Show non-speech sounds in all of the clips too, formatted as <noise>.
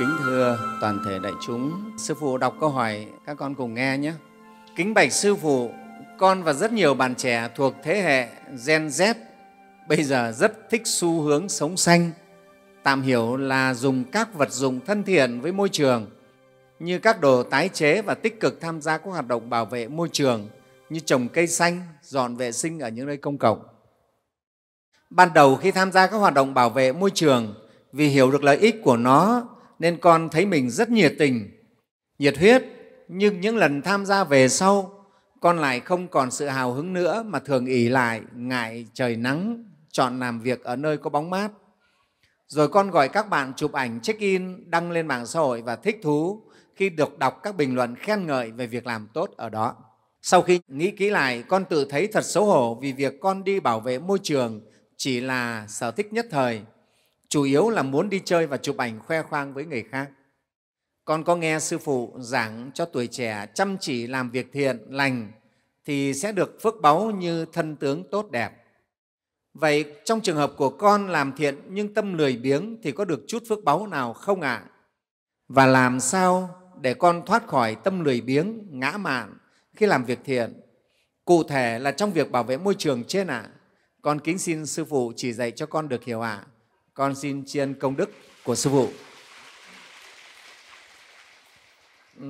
Kính thưa toàn thể đại chúng, Sư Phụ đọc câu hỏi các con cùng nghe nhé. Kính bạch Sư Phụ, con và rất nhiều bạn trẻ thuộc thế hệ Gen Z bây giờ rất thích xu hướng sống xanh, tạm hiểu là dùng các vật dụng thân thiện với môi trường như các đồ tái chế và tích cực tham gia các hoạt động bảo vệ môi trường như trồng cây xanh, dọn vệ sinh ở những nơi công cộng. Ban đầu khi tham gia các hoạt động bảo vệ môi trường, vì hiểu được lợi ích của nó nên con thấy mình rất nhiệt tình, nhiệt huyết, nhưng những lần tham gia về sau, con lại không còn sự hào hứng nữa mà thường ỉ lại, ngại trời nắng, chọn làm việc ở nơi có bóng mát. Rồi con gọi các bạn chụp ảnh check-in, đăng lên mạng xã hội và thích thú khi được đọc các bình luận khen ngợi về việc làm tốt ở đó. Sau khi nghĩ kỹ lại, con tự thấy thật xấu hổ vì việc con đi bảo vệ môi trường chỉ là sở thích nhất thời, chủ yếu là muốn đi chơi và chụp ảnh khoe khoang với người khác. Con có nghe Sư Phụ giảng cho tuổi trẻ chăm chỉ làm việc thiện, lành thì sẽ được phước báu như thân tướng tốt đẹp. Vậy trong trường hợp của con làm thiện nhưng tâm lười biếng thì có được chút phước báu nào không ạ? À? Và làm sao để con thoát khỏi tâm lười biếng, ngã mạn khi làm việc thiện? Cụ thể là trong việc bảo vệ môi trường trên ạ. À? Con kính xin Sư Phụ chỉ dạy cho con được hiểu ạ. À? Con xin chiên công đức của Sư Phụ.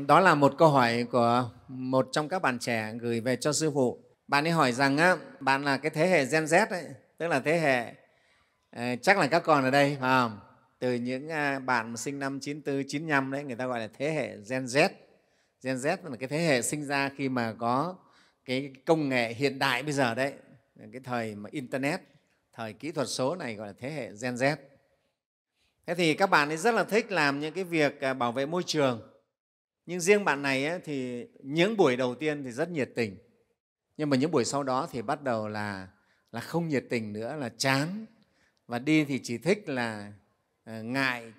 Đó là một câu hỏi của một trong các bạn trẻ gửi về cho Sư Phụ. Bạn ấy hỏi rằng á, bạn là cái thế hệ Gen Z ấy, tức là thế hệ ờ, chắc là các con ở đây phải không? Từ những à, bạn sinh năm 94, 95 đấy, người ta gọi là thế hệ Gen Z. Gen Z là cái thế hệ sinh ra khi mà có cái công nghệ hiện đại bây giờ đấy, cái thời mà Internet, thời kỹ thuật số này gọi là thế hệ Gen Z. Thế thì các bạn ấy rất là thích làm những cái việc à, bảo vệ môi trường. Nhưng riêng bạn này ấy, thì những buổi đầu tiên thì rất nhiệt tình. Nhưng mà những buổi sau đó thì bắt đầu là, là không nhiệt tình nữa, là chán. Và đi thì chỉ thích là à, ngại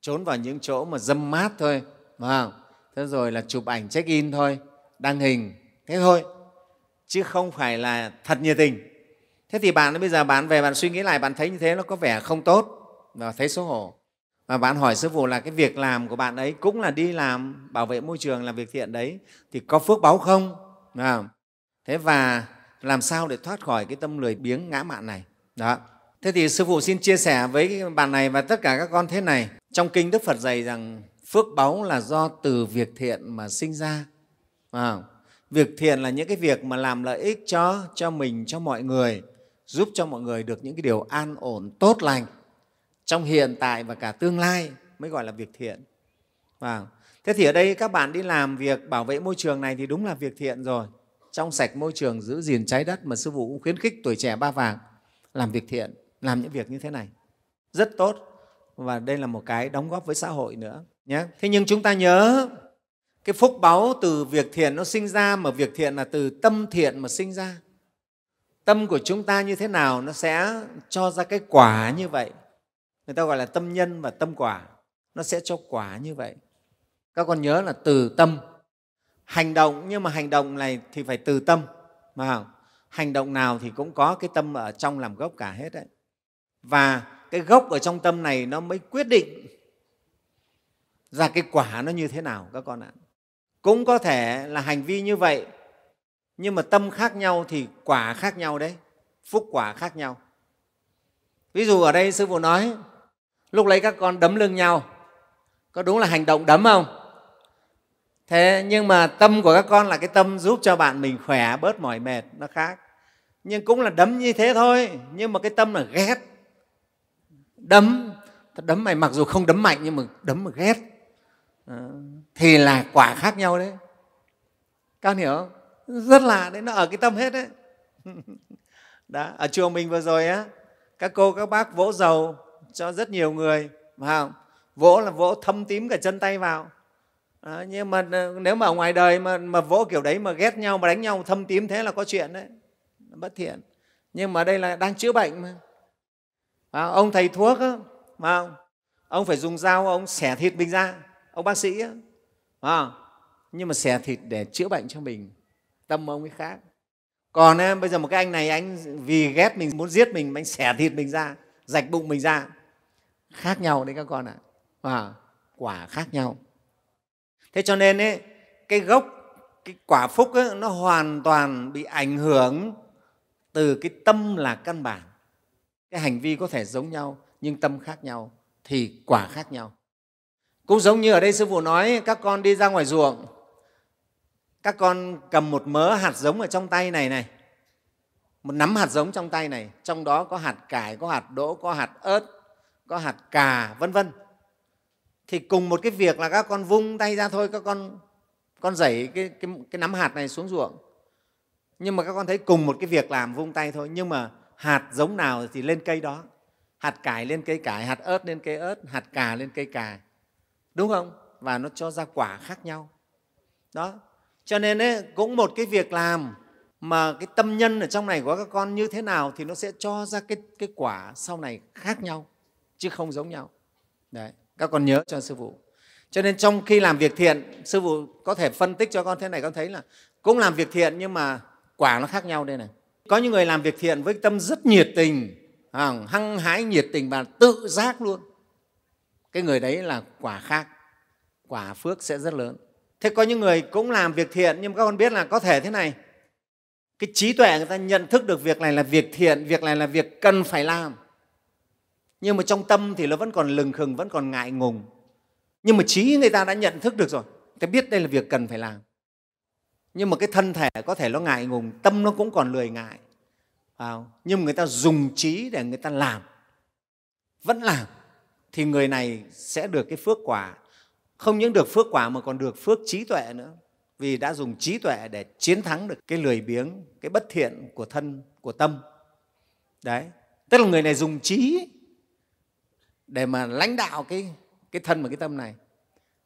trốn vào những chỗ mà dâm mát thôi. Phải không? Thế rồi là chụp ảnh check-in thôi, đăng hình, thế thôi. Chứ không phải là thật nhiệt tình. Thế thì bạn bây giờ bạn về bạn suy nghĩ lại, bạn thấy như thế nó có vẻ không tốt. Và thấy xấu hổ. Và bạn hỏi sư phụ là cái việc làm của bạn ấy cũng là đi làm bảo vệ môi trường làm việc thiện đấy thì có phước báu không? À, thế và làm sao để thoát khỏi cái tâm lười biếng ngã mạn này? Đó. Thế thì sư phụ xin chia sẻ với bạn này và tất cả các con thế này. Trong kinh đức phật dạy rằng phước báu là do từ việc thiện mà sinh ra. À, việc thiện là những cái việc mà làm lợi ích cho cho mình cho mọi người giúp cho mọi người được những cái điều an ổn tốt lành trong hiện tại và cả tương lai mới gọi là việc thiện. Và thế thì ở đây các bạn đi làm việc bảo vệ môi trường này thì đúng là việc thiện rồi. Trong sạch môi trường, giữ gìn trái đất mà Sư Phụ cũng khuyến khích tuổi trẻ ba vàng làm việc thiện, làm những việc như thế này. Rất tốt và đây là một cái đóng góp với xã hội nữa. Nhé. Thế nhưng chúng ta nhớ cái phúc báu từ việc thiện nó sinh ra mà việc thiện là từ tâm thiện mà sinh ra. Tâm của chúng ta như thế nào nó sẽ cho ra cái quả như vậy. Người ta gọi là tâm nhân và tâm quả. Nó sẽ cho quả như vậy. Các con nhớ là từ tâm. Hành động, nhưng mà hành động này thì phải từ tâm, mà hành động nào thì cũng có cái tâm ở trong làm gốc cả hết đấy. Và cái gốc ở trong tâm này nó mới quyết định ra cái quả nó như thế nào, các con ạ. Cũng có thể là hành vi như vậy nhưng mà tâm khác nhau thì quả khác nhau đấy. Phúc quả khác nhau. Ví dụ ở đây sư phụ nói, lúc lấy các con đấm lưng nhau, có đúng là hành động đấm không? Thế nhưng mà tâm của các con là cái tâm giúp cho bạn mình khỏe, bớt mỏi mệt, nó khác. Nhưng cũng là đấm như thế thôi, nhưng mà cái tâm là ghét. Đấm đấm mày mặc dù không đấm mạnh nhưng mà đấm mà ghét. Ờ, thì là quả khác nhau đấy. Các hiểu không? Rất là đấy nó ở cái tâm hết đấy. <laughs> Đó ở chùa mình vừa rồi á các cô các bác vỗ dầu cho rất nhiều người phải không? vỗ là vỗ thâm tím cả chân tay vào. Đó, nhưng mà ờ, nếu mà ở ngoài đời mà, mà vỗ kiểu đấy mà ghét nhau mà đánh nhau thâm tím thế là có chuyện đấy. Bất thiện. Nhưng mà đây là đang chữa bệnh mà. À, ông thầy thuốc á, phải không? ông phải dùng dao ông xẻ thịt mình ra. Ông bác sĩ á, à, nhưng mà xẻ thịt để chữa bệnh cho mình tâm ông ấy khác. Còn bây giờ một cái anh này anh vì ghét mình muốn giết mình anh xẻ thịt mình ra rạch bụng mình ra. Khác nhau đấy các con ạ. À. quả khác nhau. Thế cho nên ấy, cái gốc cái quả phúc ấy, nó hoàn toàn bị ảnh hưởng từ cái tâm là căn bản. Cái hành vi có thể giống nhau nhưng tâm khác nhau thì quả khác nhau. Cũng giống như ở đây sư phụ nói các con đi ra ngoài ruộng các con cầm một mớ hạt giống ở trong tay này này. Một nắm hạt giống trong tay này. Trong đó có hạt cải có hạt đỗ có hạt ớt có hạt cà vân vân. Thì cùng một cái việc là các con vung tay ra thôi. Các con con dẩy cái, cái, cái nắm hạt này xuống ruộng. Nhưng mà các con thấy cùng một cái việc làm vung tay thôi. Nhưng mà hạt giống nào thì lên cây đó. Hạt cải lên cây cải hạt ớt lên cây ớt hạt cà lên cây cà. Đúng không? Và nó cho ra quả khác nhau. Đó cho nên ấy, cũng một cái việc làm mà cái tâm nhân ở trong này của các con như thế nào thì nó sẽ cho ra cái, cái quả sau này khác nhau chứ không giống nhau. Đấy các con nhớ cho sư phụ. Cho nên trong khi làm việc thiện sư phụ có thể phân tích cho con thế này con thấy là cũng làm việc thiện nhưng mà quả nó khác nhau đây này. Có những người làm việc thiện với tâm rất nhiệt tình à, hăng hái nhiệt tình và tự giác luôn. Cái người đấy là quả khác quả phước sẽ rất lớn thế có những người cũng làm việc thiện nhưng các con biết là có thể thế này. Cái trí tuệ người ta nhận thức được việc này là việc thiện việc này là việc cần phải làm. Nhưng mà trong tâm thì nó vẫn còn lừng khừng vẫn còn ngại ngùng. Nhưng mà trí người ta đã nhận thức được rồi ta biết đây là việc cần phải làm. Nhưng mà cái thân thể có thể nó ngại ngùng tâm nó cũng còn lười ngại. À, nhưng mà người ta dùng trí để người ta làm vẫn làm thì người này sẽ được cái phước quả không những được phước quả mà còn được phước trí tuệ nữa. Vì đã dùng trí tuệ để chiến thắng được cái lười biếng, cái bất thiện của thân, của tâm. Đấy. Tức là người này dùng trí để mà lãnh đạo cái cái thân và cái tâm này.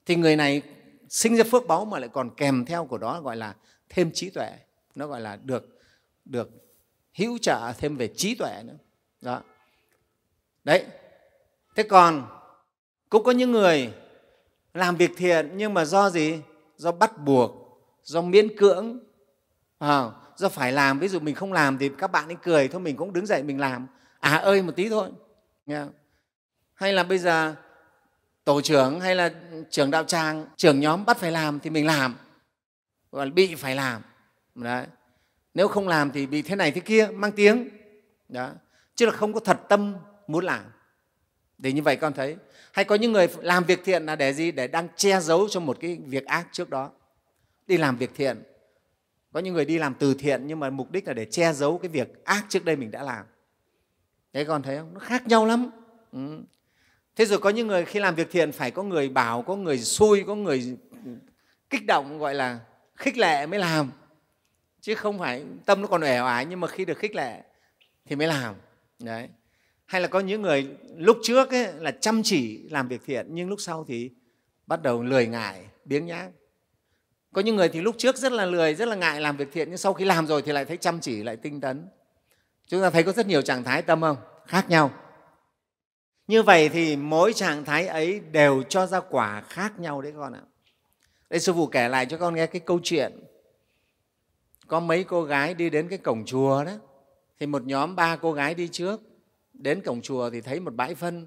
Thì người này sinh ra phước báu mà lại còn kèm theo của đó gọi là thêm trí tuệ. Nó gọi là được được hữu trợ thêm về trí tuệ nữa. Đó. Đấy. Thế còn cũng có những người làm việc thiện nhưng mà do gì? Do bắt buộc do miễn cưỡng. À, do phải làm. Ví dụ mình không làm thì các bạn ấy cười thôi mình cũng đứng dậy mình làm. À ơi một tí thôi. Nghe hay là bây giờ tổ trưởng hay là trưởng đạo tràng trưởng nhóm bắt phải làm thì mình làm. Gọi là bị phải làm. Đấy. Nếu không làm thì bị thế này thế kia mang tiếng. Đó. Chứ là không có thật tâm muốn làm để như vậy con thấy, hay có những người làm việc thiện là để gì? Để đang che giấu cho một cái việc ác trước đó. Đi làm việc thiện. Có những người đi làm từ thiện nhưng mà mục đích là để che giấu cái việc ác trước đây mình đã làm. Đấy, con thấy không? Nó khác nhau lắm. Ừ. thế rồi có những người khi làm việc thiện phải có người bảo, có người xui, có người kích động, gọi là khích lệ mới làm. Chứ không phải tâm nó còn ẻo ái nhưng mà khi được khích lệ thì mới làm. Đấy hay là có những người lúc trước ấy, là chăm chỉ làm việc thiện nhưng lúc sau thì bắt đầu lười ngại biếng nhác. Có những người thì lúc trước rất là lười rất là ngại làm việc thiện nhưng sau khi làm rồi thì lại thấy chăm chỉ lại tinh tấn. Chúng ta thấy có rất nhiều trạng thái tâm không? Khác nhau. Như vậy thì mỗi trạng thái ấy đều cho ra quả khác nhau đấy con ạ. Đây sư phụ kể lại cho con nghe cái câu chuyện. Có mấy cô gái đi đến cái cổng chùa đó thì một nhóm ba cô gái đi trước đến cổng chùa thì thấy một bãi phân.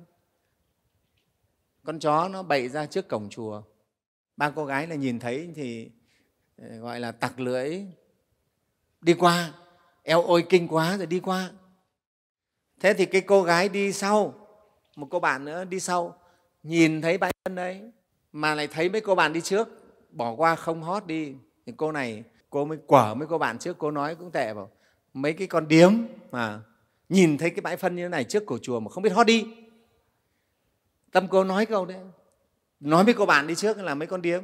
Con chó nó bậy ra trước cổng chùa. Ba cô gái là nhìn thấy thì ờ, gọi là tặc lưỡi. Đi qua, eo ôi kinh quá rồi đi qua. Thế thì cái cô gái đi sau, một cô bạn nữa đi sau, nhìn thấy bãi phân đấy, mà lại thấy mấy cô bạn đi trước, bỏ qua không hót đi. Thì cô này, cô mới quở mấy cô bạn trước, cô nói cũng tệ vào mấy cái con điếm mà nhìn thấy cái bãi phân như thế này trước cổ chùa mà không biết hót đi. Tâm cô nói câu đấy. Nói với cô bạn đi trước là mấy con điếm.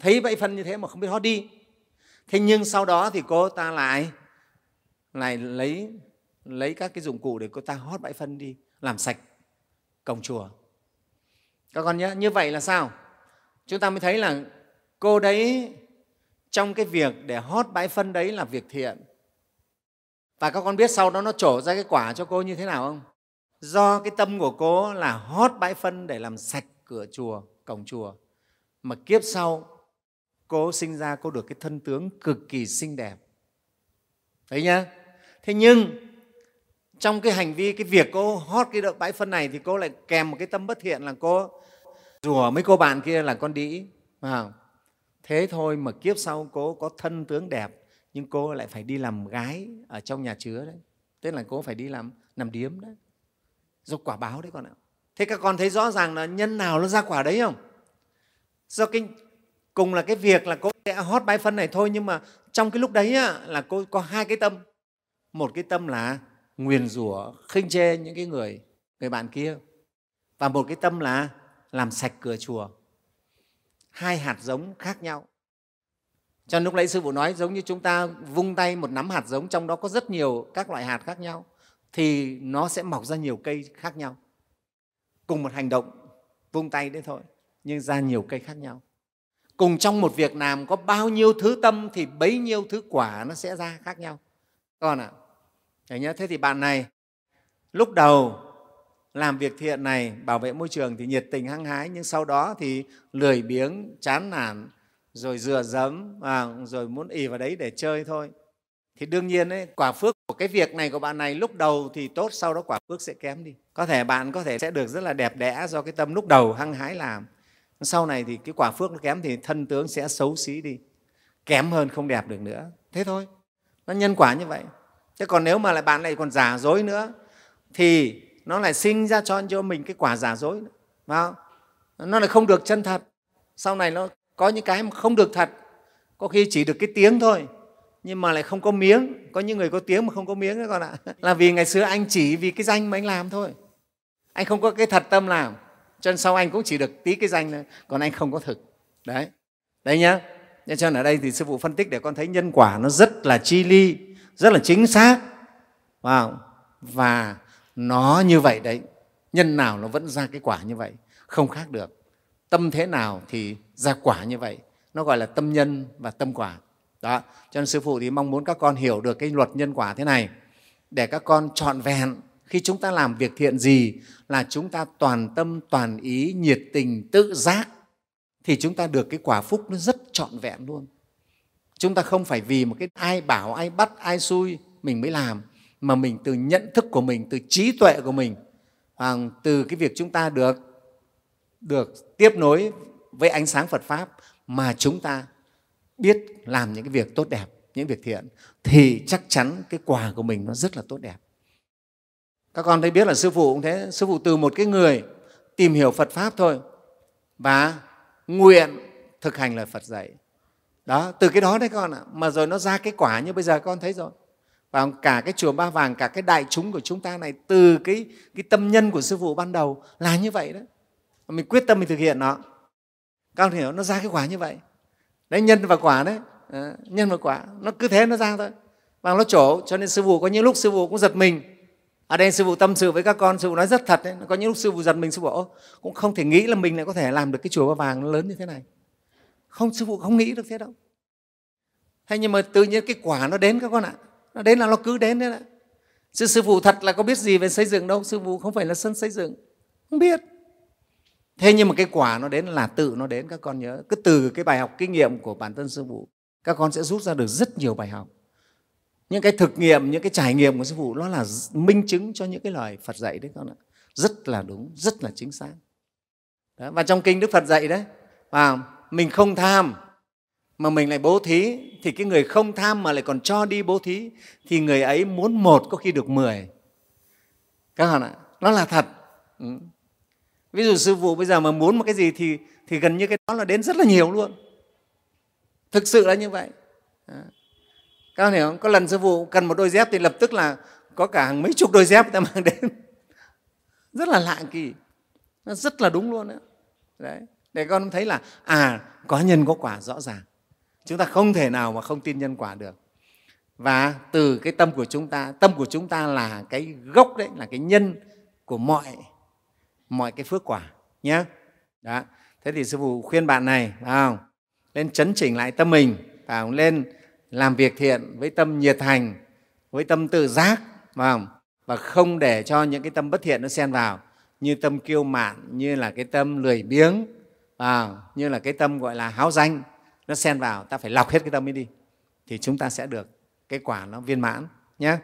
Thấy bãi phân như thế mà không biết hót đi. Thế nhưng sau đó thì cô ta lại lại lấy lấy các cái dụng cụ để cô ta hót bãi phân đi làm sạch cổng chùa. Các con nhớ, như vậy là sao? Chúng ta mới thấy là cô đấy trong cái việc để hót bãi phân đấy là việc thiện và các con biết sau đó nó trổ ra cái quả cho cô như thế nào không? Do cái tâm của cô là hót bãi phân để làm sạch cửa chùa cổng chùa. Mà kiếp sau cô sinh ra cô được cái thân tướng cực kỳ xinh đẹp. Thấy nhá? Thế nhưng trong cái hành vi cái việc cô hót cái bãi phân này thì cô lại kèm một cái tâm bất thiện là cô rủa mấy cô bạn kia là con đĩ à, thế thôi mà kiếp sau cô có thân tướng đẹp nhưng cô lại phải đi làm gái ở trong nhà chứa đấy. Tức là cô phải đi làm nằm điếm đấy. Do quả báo đấy con ạ. Thế các con thấy rõ ràng là nhân nào nó ra quả đấy không? Do cái cùng là cái việc là cô sẽ hót bài phân này thôi nhưng mà trong cái lúc đấy á, là cô có hai cái tâm. Một cái tâm là nguyền rủa khinh chê những cái người người bạn kia. Và một cái tâm là làm sạch cửa chùa. Hai hạt giống khác nhau cho lúc nãy sư phụ nói giống như chúng ta vung tay một nắm hạt giống trong đó có rất nhiều các loại hạt khác nhau thì nó sẽ mọc ra nhiều cây khác nhau. Cùng một hành động vung tay đấy thôi nhưng ra nhiều cây khác nhau. Cùng trong một việc làm có bao nhiêu thứ tâm thì bấy nhiêu thứ quả nó sẽ ra khác nhau. Con ạ à, nhớ thế thì bạn này lúc đầu làm việc thiện này bảo vệ môi trường thì nhiệt tình hăng hái nhưng sau đó thì lười biếng chán nản rồi dừa dấm à, rồi muốn ì vào đấy để chơi thôi. Thì đương nhiên ấy, quả phước của cái việc này của bạn này lúc đầu thì tốt sau đó quả phước sẽ kém đi. Có thể bạn có thể sẽ được rất là đẹp đẽ do cái tâm lúc đầu hăng hái làm. Sau này thì cái quả phước nó kém thì thân tướng sẽ xấu xí đi. Kém hơn không đẹp được nữa. Thế thôi. Nó nhân quả như vậy. Thế còn nếu mà lại bạn lại còn giả dối nữa thì nó lại sinh ra cho cho mình cái quả giả dối phải không? nó lại không được chân thật. Sau này nó có những cái mà không được thật. Có khi chỉ được cái tiếng thôi, nhưng mà lại không có miếng. Có những người có tiếng mà không có miếng đấy con ạ. Là vì ngày xưa anh chỉ vì cái danh mà anh làm thôi. Anh không có cái thật tâm làm, cho nên sau anh cũng chỉ được tí cái danh thôi, còn anh không có thực. Đấy. Đấy nhá. Nên cho nên ở đây thì sư phụ phân tích để con thấy nhân quả nó rất là chi ly, rất là chính xác. Wow. và nó như vậy đấy. Nhân nào nó vẫn ra cái quả như vậy, không khác được. Tâm thế nào thì ra quả như vậy. Nó gọi là tâm nhân và tâm quả. Đó, cho nên sư phụ thì mong muốn các con hiểu được cái luật nhân quả thế này. Để các con trọn vẹn, khi chúng ta làm việc thiện gì là chúng ta toàn tâm, toàn ý, nhiệt tình, tự giác, thì chúng ta được cái quả phúc nó rất trọn vẹn luôn. Chúng ta không phải vì một cái ai bảo, ai bắt, ai xui mình mới làm, mà mình từ nhận thức của mình, từ trí tuệ của mình. Từ cái việc chúng ta được được tiếp nối với ánh sáng Phật pháp mà chúng ta biết làm những cái việc tốt đẹp, những việc thiện, thì chắc chắn cái quả của mình nó rất là tốt đẹp. Các con thấy biết là sư phụ cũng thế, sư phụ từ một cái người tìm hiểu phật pháp thôi và nguyện thực hành lời phật dạy. Đó, từ cái đó đấy con ạ, mà rồi nó ra cái quả như bây giờ con thấy rồi. Và cả cái chùa ba vàng, cả cái đại chúng của chúng ta này, từ cái cái tâm nhân của sư phụ ban đầu là như vậy đấy. Mình quyết tâm mình thực hiện nó các ông hiểu nó ra cái quả như vậy. Đấy nhân và quả đấy. À, nhân và quả. Nó cứ thế nó ra thôi. Và nó trổ cho nên sư phụ có những lúc sư phụ cũng giật mình. Ở đây sư phụ tâm sự với các con sư phụ nói rất thật đấy. Có những lúc sư phụ giật mình sư phụ cũng không thể nghĩ là mình lại có thể làm được cái chùa ba vàng nó lớn như thế này. Không sư phụ không nghĩ được thế đâu. Hay nhưng mà tự nhiên cái quả nó đến các con ạ. Nó đến là nó cứ đến đấy ạ. Chứ sư phụ thật là có biết gì về xây dựng đâu. Sư phụ không phải là sân xây dựng. Không biết thế nhưng mà cái quả nó đến là tự nó đến, các con nhớ. Cứ từ cái bài học kinh nghiệm của bản thân sư phụ, các con sẽ rút ra được rất nhiều bài học. Những cái thực nghiệm, những cái trải nghiệm của sư phụ nó là minh chứng cho những cái lời phật dạy đấy con ạ. Rất là đúng, rất là chính xác. Đó. và trong kinh đức phật dạy đấy và mình không tham mà mình lại bố thí, thì cái người không tham mà lại còn cho đi bố thí, thì người ấy muốn một có khi được mười. Các bạn ạ, nó là thật. Ừ ví dụ sư phụ bây giờ mà muốn một cái gì thì thì gần như cái đó là đến rất là nhiều luôn. Thực sự là như vậy. Các bạn hiểu không? Có lần sư phụ cần một đôi dép thì lập tức là có cả hàng mấy chục đôi dép ta mang đến. <laughs> Rất là lạ kỳ. Nó rất là đúng luôn đó. đấy. Để con thấy là à có nhân có quả rõ ràng. Chúng ta không thể nào mà không tin nhân quả được. Và từ cái tâm của chúng ta, tâm của chúng ta là cái gốc đấy, là cái nhân của mọi mọi cái phước quả nhé đó. Thế thì sư phụ khuyên bạn này phải không? Lên chấn chỉnh lại tâm mình phải không? lên làm việc thiện với tâm nhiệt thành với tâm tự giác phải không? và không để cho những cái tâm bất thiện nó xen vào như tâm kiêu mạn như là cái tâm lười biếng à, như là cái tâm gọi là háo danh nó xen vào ta phải lọc hết cái tâm ấy đi thì chúng ta sẽ được cái quả nó viên mãn nhé